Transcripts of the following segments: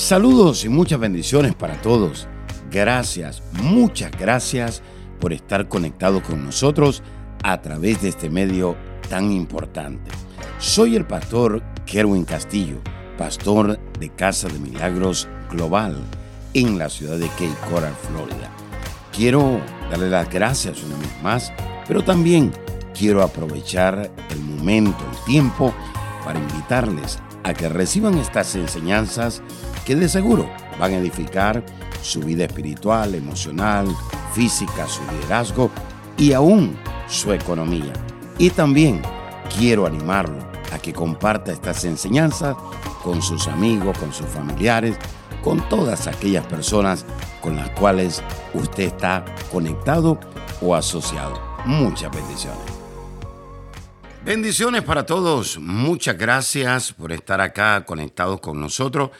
Saludos y muchas bendiciones para todos. Gracias, muchas gracias por estar conectado con nosotros a través de este medio tan importante. Soy el pastor Kerwin Castillo, pastor de Casa de Milagros Global en la ciudad de Cape Coral, Florida. Quiero darle las gracias una vez más, pero también quiero aprovechar el momento, el tiempo, para invitarles a que reciban estas enseñanzas que de seguro van a edificar su vida espiritual, emocional, física, su liderazgo y aún su economía. Y también quiero animarlo a que comparta estas enseñanzas con sus amigos, con sus familiares, con todas aquellas personas con las cuales usted está conectado o asociado. Muchas bendiciones. Bendiciones para todos. Muchas gracias por estar acá conectados con nosotros.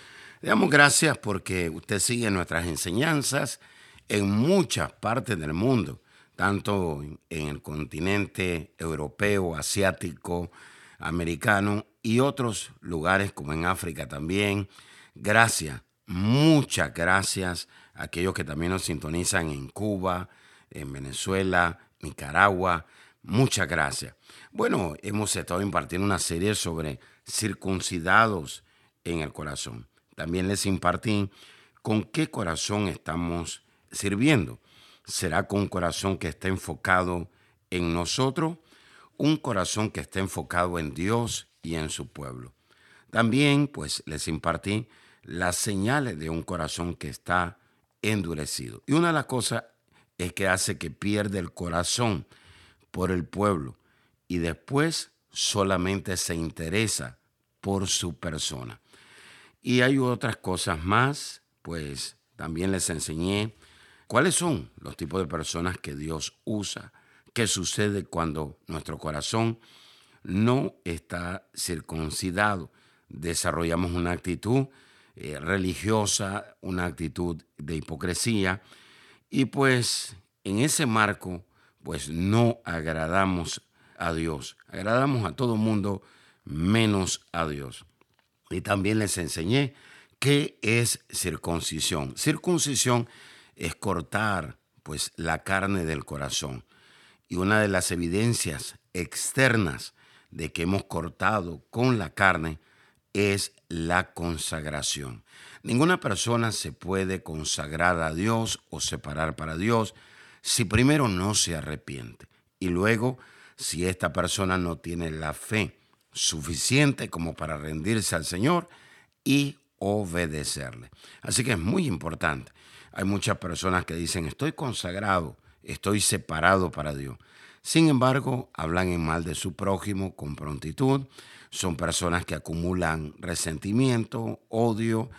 Le damos gracias porque usted sigue nuestras enseñanzas en muchas partes del mundo, tanto en el continente europeo, asiático, americano y otros lugares como en África también. Gracias, muchas gracias a aquellos que también nos sintonizan en Cuba, en Venezuela, Nicaragua. Muchas gracias. Bueno, hemos estado impartiendo una serie sobre circuncidados en el corazón. También les impartí con qué corazón estamos sirviendo. ¿Será con un corazón que está enfocado en nosotros? Un corazón que está enfocado en Dios y en su pueblo. También, pues, les impartí las señales de un corazón que está endurecido. Y una de las cosas es que hace que pierda el corazón por el pueblo y después solamente se interesa por su persona. Y hay otras cosas más, pues también les enseñé cuáles son los tipos de personas que Dios usa, qué sucede cuando nuestro corazón no está circuncidado. Desarrollamos una actitud eh, religiosa, una actitud de hipocresía y pues en ese marco pues no agradamos a Dios, agradamos a todo mundo menos a Dios. Y también les enseñé qué es circuncisión. Circuncisión es cortar pues la carne del corazón. Y una de las evidencias externas de que hemos cortado con la carne es la consagración. Ninguna persona se puede consagrar a Dios o separar para Dios si primero no se arrepiente y luego si esta persona no tiene la fe suficiente como para rendirse al Señor y obedecerle. Así que es muy importante. Hay muchas personas que dicen, estoy consagrado, estoy separado para Dios. Sin embargo, hablan en mal de su prójimo con prontitud. Son personas que acumulan resentimiento, odio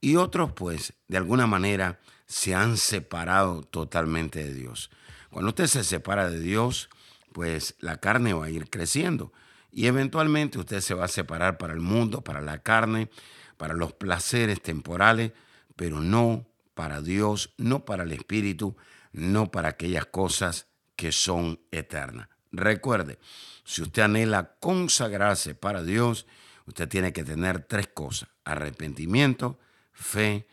y otros pues de alguna manera se han separado totalmente de Dios. Cuando usted se separa de Dios, pues la carne va a ir creciendo y eventualmente usted se va a separar para el mundo, para la carne, para los placeres temporales, pero no para Dios, no para el Espíritu, no para aquellas cosas que son eternas. Recuerde, si usted anhela consagrarse para Dios, usted tiene que tener tres cosas, arrepentimiento, fe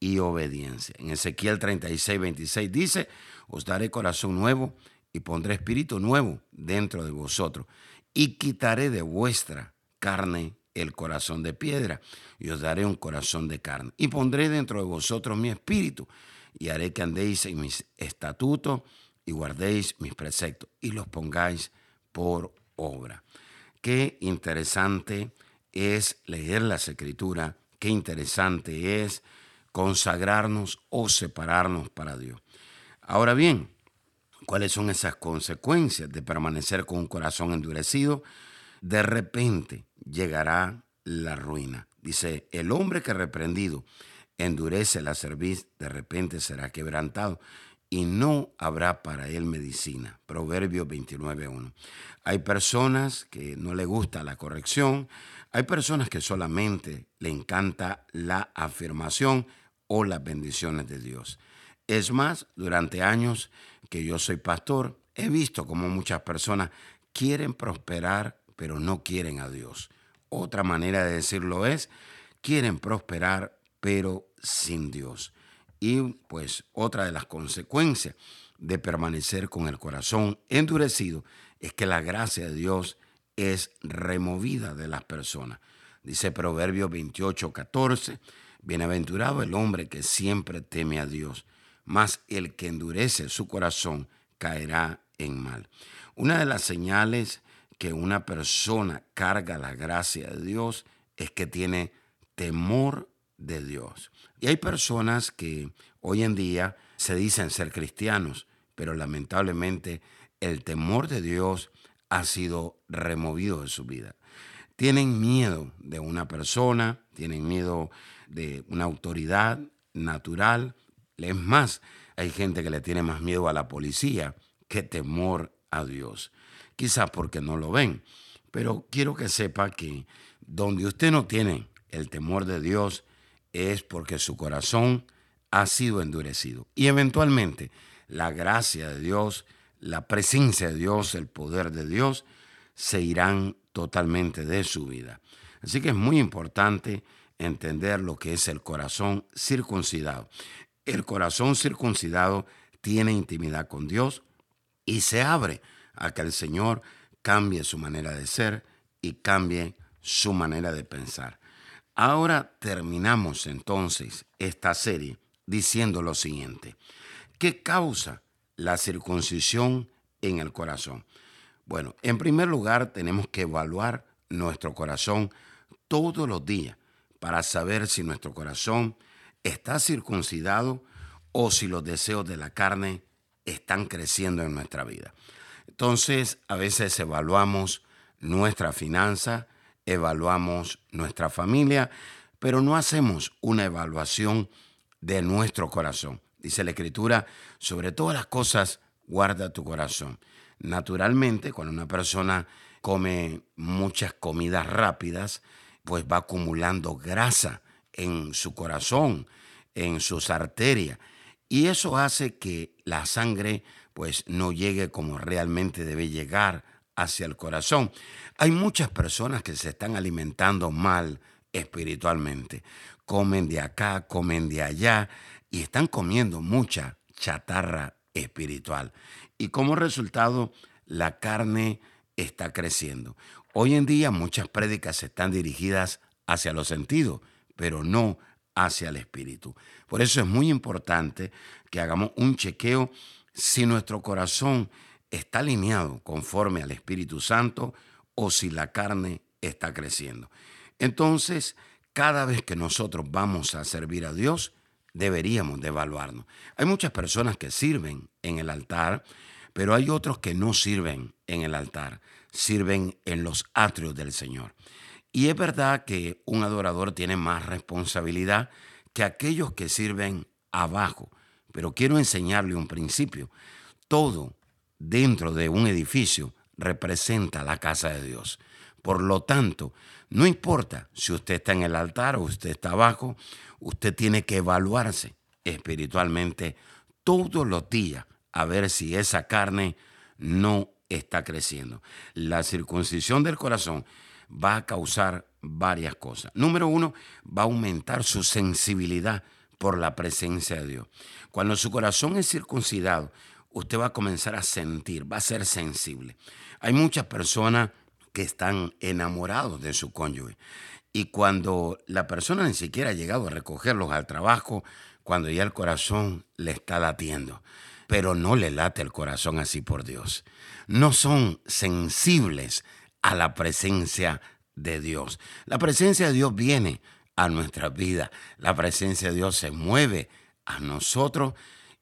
y obediencia. En Ezequiel 36, 26 dice, os daré corazón nuevo y pondré espíritu nuevo dentro de vosotros y quitaré de vuestra carne el corazón de piedra y os daré un corazón de carne. Y pondré dentro de vosotros mi espíritu y haré que andéis en mis estatutos y guardéis mis preceptos y los pongáis por obra. Qué interesante es leer las escrituras, qué interesante es consagrarnos o separarnos para Dios. Ahora bien, ¿Cuáles son esas consecuencias de permanecer con un corazón endurecido? De repente llegará la ruina. Dice, el hombre que reprendido endurece la cerviz, de repente será quebrantado y no habrá para él medicina. Proverbio 29.1. Hay personas que no le gusta la corrección, hay personas que solamente le encanta la afirmación o las bendiciones de Dios. Es más, durante años que yo soy pastor, he visto como muchas personas quieren prosperar, pero no quieren a Dios. Otra manera de decirlo es, quieren prosperar, pero sin Dios. Y pues otra de las consecuencias de permanecer con el corazón endurecido es que la gracia de Dios es removida de las personas. Dice Proverbios 28, 14, Bienaventurado el hombre que siempre teme a Dios, mas el que endurece su corazón caerá en mal. Una de las señales que una persona carga la gracia de Dios es que tiene temor de Dios. Y hay personas que hoy en día se dicen ser cristianos, pero lamentablemente el temor de Dios ha sido removido de su vida. Tienen miedo de una persona, tienen miedo de una autoridad natural. Es más, hay gente que le tiene más miedo a la policía que temor a Dios. Quizás porque no lo ven, pero quiero que sepa que donde usted no tiene el temor de Dios es porque su corazón ha sido endurecido. Y eventualmente la gracia de Dios, la presencia de Dios, el poder de Dios, se irán totalmente de su vida. Así que es muy importante entender lo que es el corazón circuncidado. El corazón circuncidado tiene intimidad con Dios y se abre a que el Señor cambie su manera de ser y cambie su manera de pensar. Ahora terminamos entonces esta serie diciendo lo siguiente. ¿Qué causa la circuncisión en el corazón? Bueno, en primer lugar tenemos que evaluar nuestro corazón todos los días para saber si nuestro corazón está circuncidado o si los deseos de la carne están creciendo en nuestra vida. Entonces, a veces evaluamos nuestra finanza, evaluamos nuestra familia, pero no hacemos una evaluación de nuestro corazón. Dice la Escritura, sobre todas las cosas, guarda tu corazón. Naturalmente, cuando una persona come muchas comidas rápidas, pues va acumulando grasa en su corazón, en sus arterias. Y eso hace que la sangre pues no llegue como realmente debe llegar hacia el corazón. Hay muchas personas que se están alimentando mal espiritualmente. Comen de acá, comen de allá y están comiendo mucha chatarra espiritual. Y como resultado, la carne está creciendo. Hoy en día muchas prédicas están dirigidas hacia los sentidos, pero no hacia el espíritu. Por eso es muy importante que hagamos un chequeo si nuestro corazón está alineado conforme al Espíritu Santo o si la carne está creciendo. Entonces, cada vez que nosotros vamos a servir a Dios, deberíamos de evaluarnos. Hay muchas personas que sirven en el altar, pero hay otros que no sirven en el altar, sirven en los atrios del Señor. Y es verdad que un adorador tiene más responsabilidad que aquellos que sirven abajo, pero quiero enseñarle un principio. Todo dentro de un edificio representa la casa de Dios. Por lo tanto, no importa si usted está en el altar o usted está abajo, usted tiene que evaluarse espiritualmente todos los días a ver si esa carne no está creciendo. La circuncisión del corazón va a causar varias cosas. Número uno, va a aumentar su sensibilidad por la presencia de Dios. Cuando su corazón es circuncidado, usted va a comenzar a sentir, va a ser sensible. Hay muchas personas que están enamorados de su cónyuge y cuando la persona ni siquiera ha llegado a recogerlos al trabajo, cuando ya el corazón le está latiendo, pero no le late el corazón así por Dios. No son sensibles a la presencia de Dios. La presencia de Dios viene a nuestra vida. La presencia de Dios se mueve a nosotros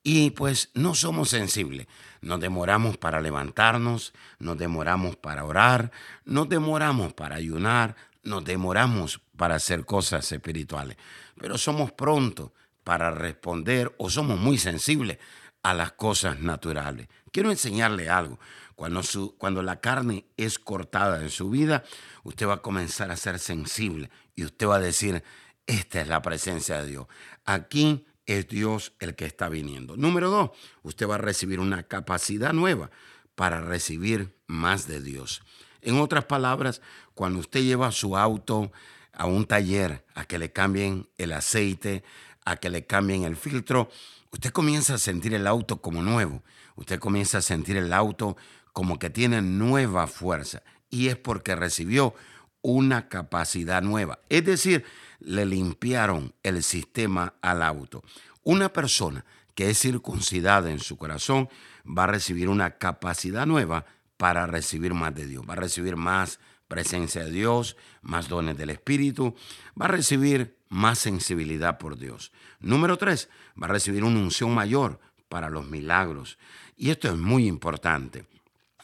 y pues no somos sensibles. Nos demoramos para levantarnos, nos demoramos para orar, nos demoramos para ayunar, nos demoramos para hacer cosas espirituales, pero somos prontos para responder o somos muy sensibles a las cosas naturales. Quiero enseñarle algo. Cuando, su, cuando la carne es cortada en su vida, usted va a comenzar a ser sensible y usted va a decir, esta es la presencia de Dios. Aquí es Dios el que está viniendo. Número dos, usted va a recibir una capacidad nueva para recibir más de Dios. En otras palabras, cuando usted lleva su auto a un taller a que le cambien el aceite, a que le cambien el filtro, usted comienza a sentir el auto como nuevo. Usted comienza a sentir el auto como que tiene nueva fuerza. Y es porque recibió una capacidad nueva. Es decir, le limpiaron el sistema al auto. Una persona que es circuncidada en su corazón va a recibir una capacidad nueva para recibir más de Dios. Va a recibir más presencia de Dios, más dones del Espíritu, va a recibir más sensibilidad por Dios. Número tres, va a recibir una unción mayor para los milagros. Y esto es muy importante.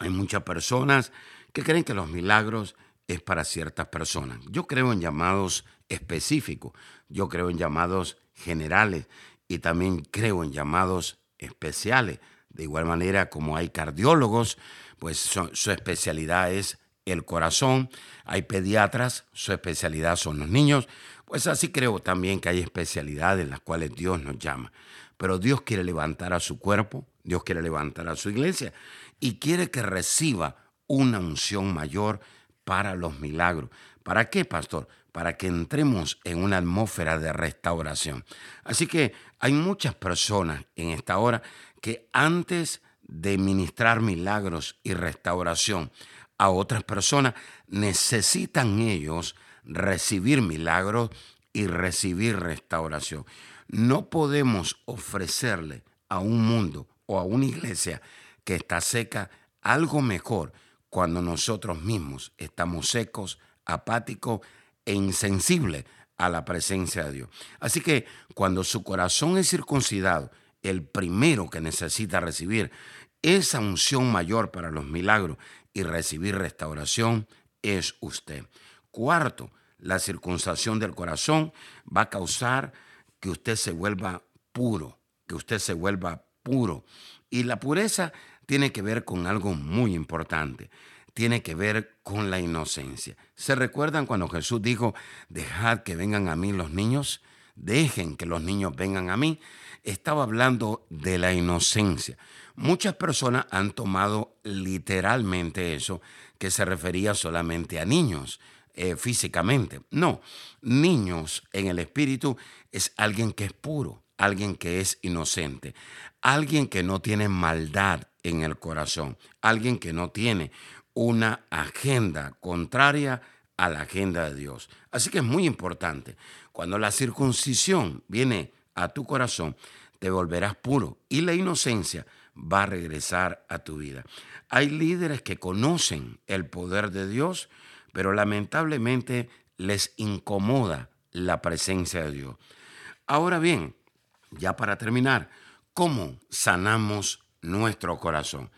Hay muchas personas que creen que los milagros es para ciertas personas. Yo creo en llamados específicos, yo creo en llamados generales y también creo en llamados especiales. De igual manera como hay cardiólogos, pues su, especialidad es el corazón, hay pediatras, su especialidad son los niños, pues así creo también que hay especialidades en las cuales Dios nos llama. Pero Dios quiere levantar a su cuerpo, Dios quiere levantar a su iglesia y quiere que reciba una unción mayor para los milagros. ¿Para qué, pastor? Para que entremos en una atmósfera de restauración. Así que hay muchas personas en esta hora que antes de ministrar milagros y restauración a otras personas, necesitan ellos recibir milagros y recibir restauración. No podemos ofrecerle a un mundo o a una iglesia que está seca algo mejor cuando nosotros mismos estamos secos, apáticos e insensibles a la presencia de Dios. Así que cuando su corazón es circuncidado, el primero que necesita recibir esa unción mayor para los milagros y recibir restauración es usted. Cuarto, la circuncisión del corazón va a causar que usted se vuelva puro, que usted se vuelva puro. Y la pureza tiene que ver con algo muy importante. Tiene que ver con la inocencia. ¿Se recuerdan cuando Jesús dijo, dejad que vengan a mí los niños? Dejen que los niños vengan a mí. Estaba hablando de la inocencia. Muchas personas han tomado literalmente eso, que se refería solamente a niños. Eh, físicamente. No, niños en el espíritu es alguien que es puro, alguien que es inocente, alguien que no tiene maldad en el corazón, alguien que no tiene una agenda contraria a la agenda de Dios. Así que es muy importante. Cuando la circuncisión viene a tu corazón, te volverás puro y la inocencia va a regresar a tu vida. Hay líderes que conocen el poder de Dios, pero lamentablemente les incomoda la presencia de Dios. Ahora bien, ya para terminar, ¿cómo sanamos nuestro corazón?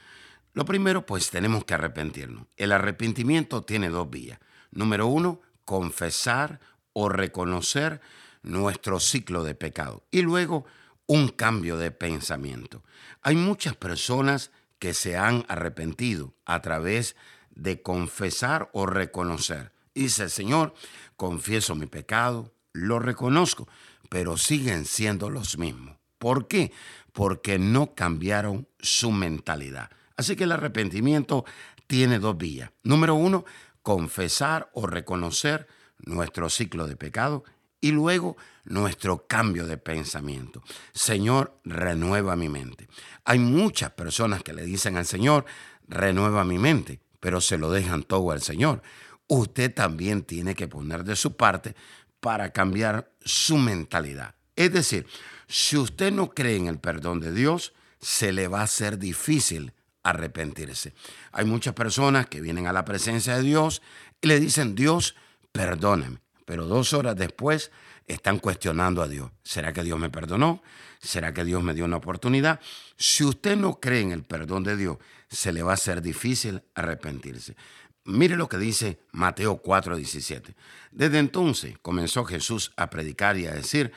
Lo primero, pues tenemos que arrepentirnos. El arrepentimiento tiene dos vías. Número uno, confesar o reconocer nuestro ciclo de pecado. Y luego, un cambio de pensamiento. Hay muchas personas que se han arrepentido a través de confesar o reconocer. Dice, Señor, confieso mi pecado, lo reconozco, pero siguen siendo los mismos. ¿Por qué? Porque no cambiaron su mentalidad. Así que el arrepentimiento tiene dos vías. Número uno, confesar o reconocer nuestro ciclo de pecado y luego nuestro cambio de pensamiento. Señor, renueva mi mente. Hay muchas personas que le dicen al Señor, renueva mi mente, pero se lo dejan todo al Señor. Usted también tiene que poner de su parte para cambiar su mentalidad. Es decir, si usted no cree en el perdón de Dios, se le va a hacer difícil arrepentirse. Hay muchas personas que vienen a la presencia de Dios y le dicen, Dios, perdóneme. Pero dos horas después están cuestionando a Dios. ¿Será que Dios me perdonó? ¿Será que Dios me dio una oportunidad? Si usted no cree en el perdón de Dios, se le va a hacer difícil arrepentirse. Mire lo que dice Mateo 4:17. Desde entonces comenzó Jesús a predicar y a decir,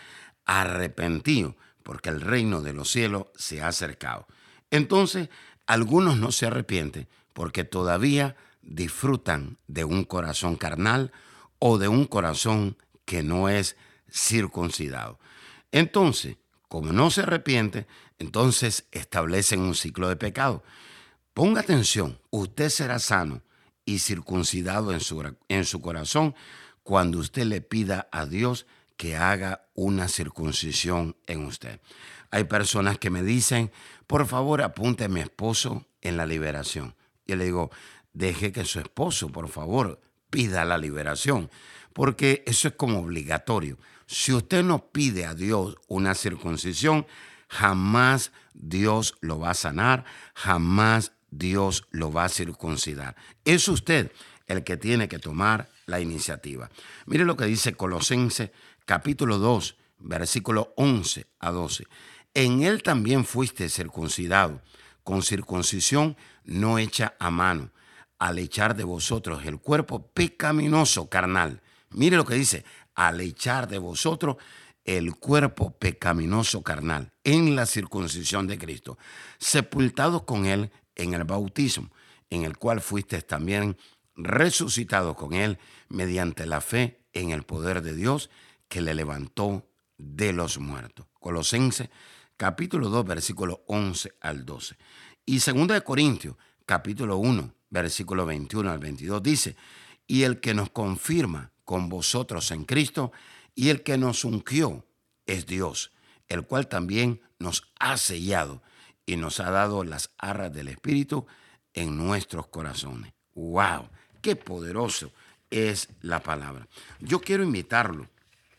arrepentido, porque el reino de los cielos se ha acercado. Entonces, algunos no se arrepienten porque todavía disfrutan de un corazón carnal o de un corazón que no es circuncidado. Entonces, como no se arrepiente, entonces establecen un ciclo de pecado. Ponga atención, usted será sano y circuncidado en su, en su corazón cuando usted le pida a Dios que haga una circuncisión en usted. Hay personas que me dicen, por favor apunte a mi esposo en la liberación. Y le digo, deje que su esposo, por favor, pida la liberación, porque eso es como obligatorio. Si usted no pide a Dios una circuncisión, jamás Dios lo va a sanar, jamás Dios lo va a circuncidar. Es usted el que tiene que tomar la iniciativa. Mire lo que dice Colosense capítulo 2, versículo 11 a 12. En él también fuiste circuncidado, con circuncisión no hecha a mano, al echar de vosotros el cuerpo pecaminoso carnal. Mire lo que dice, al echar de vosotros el cuerpo pecaminoso carnal en la circuncisión de Cristo, sepultados con él en el bautismo, en el cual fuiste también resucitados con él mediante la fe en el poder de Dios que le levantó de los muertos. Colosenses capítulo 2 versículo 11 al 12. Y 2 Corintios capítulo 1 versículo 21 al 22 dice, y el que nos confirma con vosotros en Cristo y el que nos ungió es Dios, el cual también nos ha sellado y nos ha dado las arras del Espíritu en nuestros corazones. ¡Wow! ¡Qué poderoso es la palabra! Yo quiero invitarlo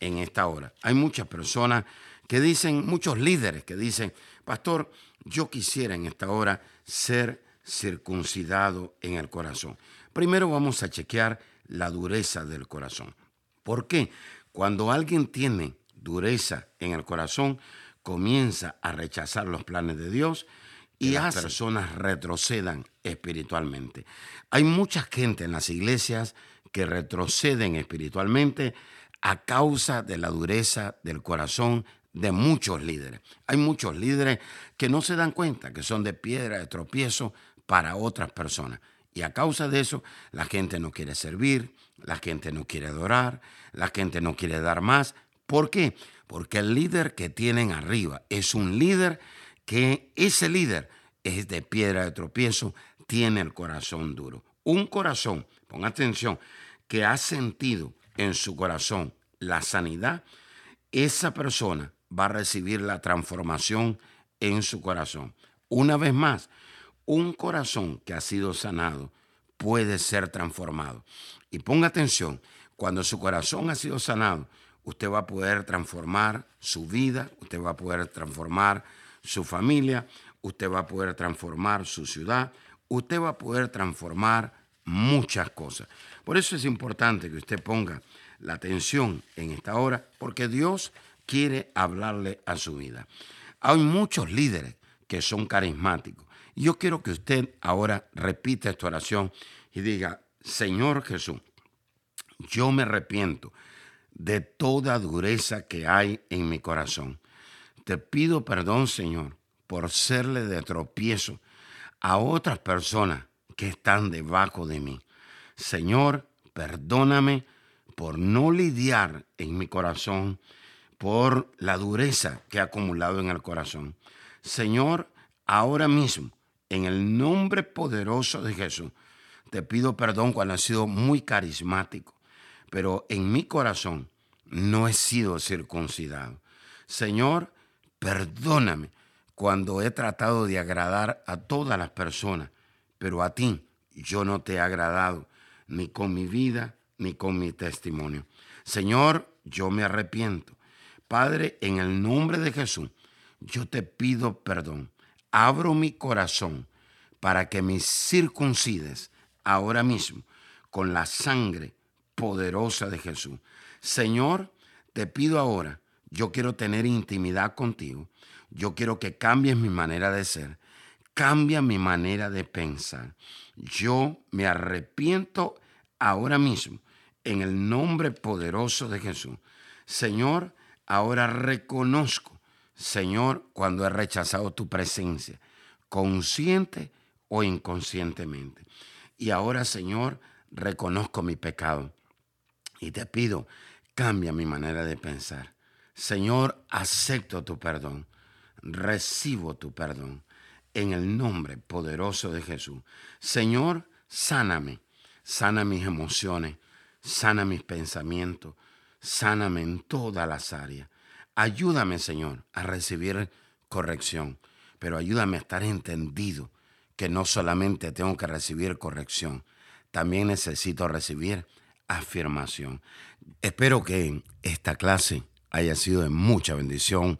en esta hora. Hay muchas personas que dicen, muchos líderes que dicen, pastor, yo quisiera en esta hora ser circuncidado en el corazón. Primero vamos a chequear la dureza del corazón. ¿Por qué? Cuando alguien tiene dureza en el corazón, comienza a rechazar los planes de Dios y las personas retrocedan espiritualmente. Hay mucha gente en las iglesias que retroceden espiritualmente a causa de la dureza del corazón de muchos líderes. Hay muchos líderes que no se dan cuenta que son de piedra de tropiezo para otras personas. Y a causa de eso, la gente no quiere servir, la gente no quiere adorar, la gente no quiere dar más. ¿Por qué? Porque el líder que tienen arriba es un líder que ese líder es de piedra de tropiezo, tiene el corazón duro. Un corazón, pon atención, que ha sentido en su corazón la sanidad, esa persona va a recibir la transformación en su corazón. Una vez más, un corazón que ha sido sanado puede ser transformado. Y ponga atención, cuando su corazón ha sido sanado, usted va a poder transformar su vida, usted va a poder transformar su familia, usted va a poder transformar su ciudad, usted va a poder transformar muchas cosas. Por eso es importante que usted ponga la atención en esta hora, porque Dios quiere hablarle a su vida. Hay muchos líderes que son carismáticos yo quiero que usted ahora repita esta oración y diga, Señor Jesús, yo me arrepiento de toda dureza que hay en mi corazón. Te pido perdón, Señor, por serle de tropiezo a otras personas que están debajo de mí. Señor, perdóname por no lidiar en mi corazón por la dureza que ha acumulado en el corazón. Señor, ahora mismo en el nombre poderoso de Jesús, te pido perdón cuando he sido muy carismático, pero en mi corazón no he sido circuncidado. Señor, perdóname cuando he tratado de agradar a todas las personas, pero a ti yo no te he agradado, ni con mi vida, ni con mi testimonio. Señor, yo me arrepiento. Padre, en el nombre de Jesús, yo te pido perdón abro mi corazón para que me circuncides ahora mismo con la sangre poderosa de Jesús. Señor, te pido ahora, yo quiero tener intimidad contigo, yo quiero que cambies mi manera de ser, cambia mi manera de pensar. Yo me arrepiento ahora mismo en el nombre poderoso de Jesús. Señor, ahora reconozco Señor, cuando he rechazado tu presencia, consciente o inconscientemente. Y ahora, Señor, reconozco mi pecado y te pido, cambia mi manera de pensar. Señor, acepto tu perdón, recibo tu perdón en el nombre poderoso de Jesús. Señor, sáname, sana mis emociones, sana mis pensamientos, sáname en todas las áreas. Ayúdame, Señor, a recibir corrección, pero ayúdame a estar entendido que no solamente tengo que recibir corrección, también necesito recibir afirmación. Espero que esta clase haya sido de mucha bendición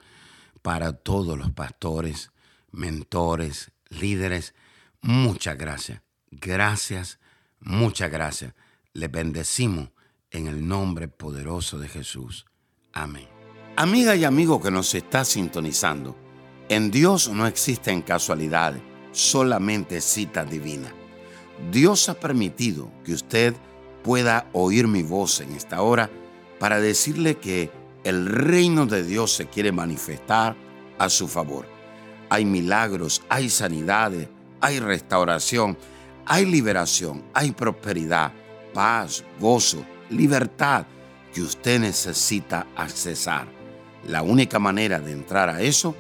para todos los pastores, mentores, líderes. Muchas gracias. Gracias, muchas gracias. Le bendecimos en el nombre poderoso de Jesús. Amén. Amiga y amigo que nos está sintonizando, en Dios no existen casualidades, solamente citas divinas. Dios ha permitido que usted pueda oír mi voz en esta hora para decirle que el reino de Dios se quiere manifestar a su favor. Hay milagros, hay sanidades, hay restauración, hay liberación, hay prosperidad, paz, gozo, libertad que usted necesita accesar. La única manera de entrar a eso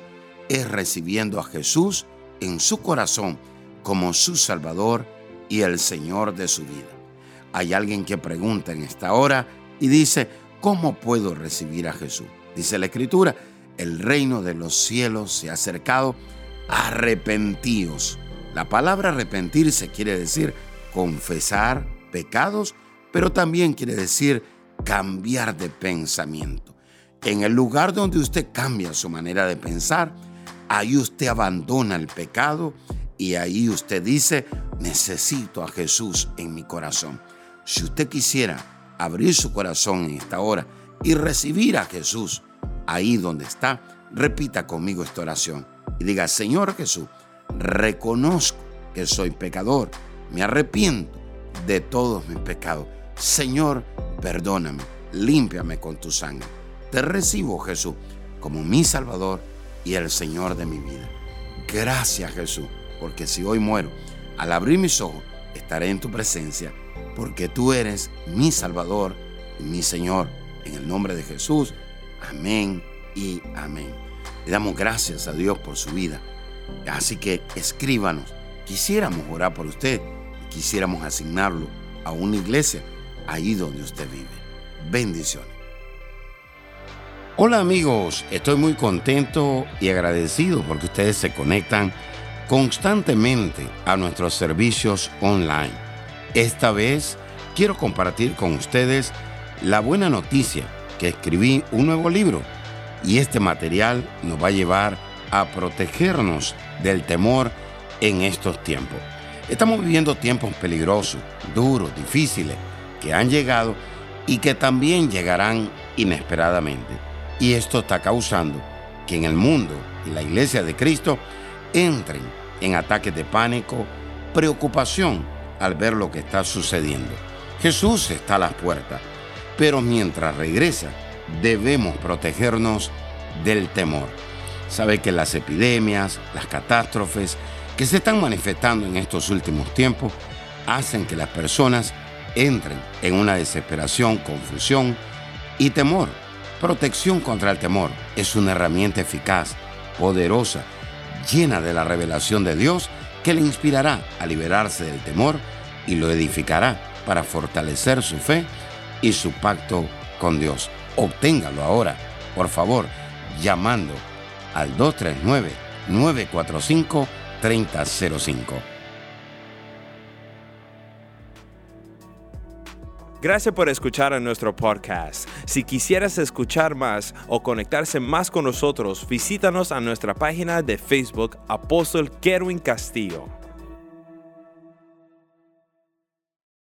es recibiendo a Jesús en su corazón como su Salvador y el Señor de su vida. Hay alguien que pregunta en esta hora y dice, ¿cómo puedo recibir a Jesús? Dice la Escritura, el reino de los cielos se ha acercado, arrepentíos. La palabra arrepentirse quiere decir confesar pecados, pero también quiere decir cambiar de pensamiento. En el lugar donde usted cambia su manera de pensar, ahí usted abandona el pecado y ahí usted dice, necesito a Jesús en mi corazón. Si usted quisiera abrir su corazón en esta hora y recibir a Jesús ahí donde está, repita conmigo esta oración y diga, Señor Jesús, reconozco que soy pecador, me arrepiento de todos mis pecados. Señor, perdóname, límpiame con tu sangre. Te recibo, Jesús, como mi Salvador y el Señor de mi vida. Gracias, Jesús porque si hoy muero, al abrir mis ojos, estaré en tu presencia, porque tú eres mi Salvador y mi Señor. En el nombre de Jesús, amén y amén. Le damos gracias a Dios por su vida. Así que escríbanos. Quisiéramos orar por usted y quisiéramos asignarlo a una iglesia ahí donde usted vive. Bendiciones. Hola amigos, estoy muy contento y agradecido porque ustedes se conectan constantemente a nuestros servicios online. Esta vez quiero compartir con ustedes la buena noticia que escribí un nuevo libro y este material nos va a llevar a protegernos del temor en estos tiempos. Estamos viviendo tiempos peligrosos, duros, difíciles, que han llegado y que también llegarán inesperadamente. Y esto está causando que en el mundo y la iglesia de Cristo entren en ataques de pánico, preocupación al ver lo que está sucediendo. Jesús está a las puertas, pero mientras regresa debemos protegernos del temor. Sabe que las epidemias, las catástrofes que se están manifestando en estos últimos tiempos hacen que las personas entren en una desesperación, confusión y temor. Protección contra el temor es una herramienta eficaz, poderosa, llena de la revelación de Dios que le inspirará a liberarse del temor y lo edificará para fortalecer su fe y su pacto con Dios. Obténgalo ahora, por favor, llamando al 239-945-3005. Gracias por escuchar a nuestro podcast. Si quisieras escuchar más o conectarse más con nosotros, visítanos a nuestra página de Facebook Apóstol Kerwin Castillo.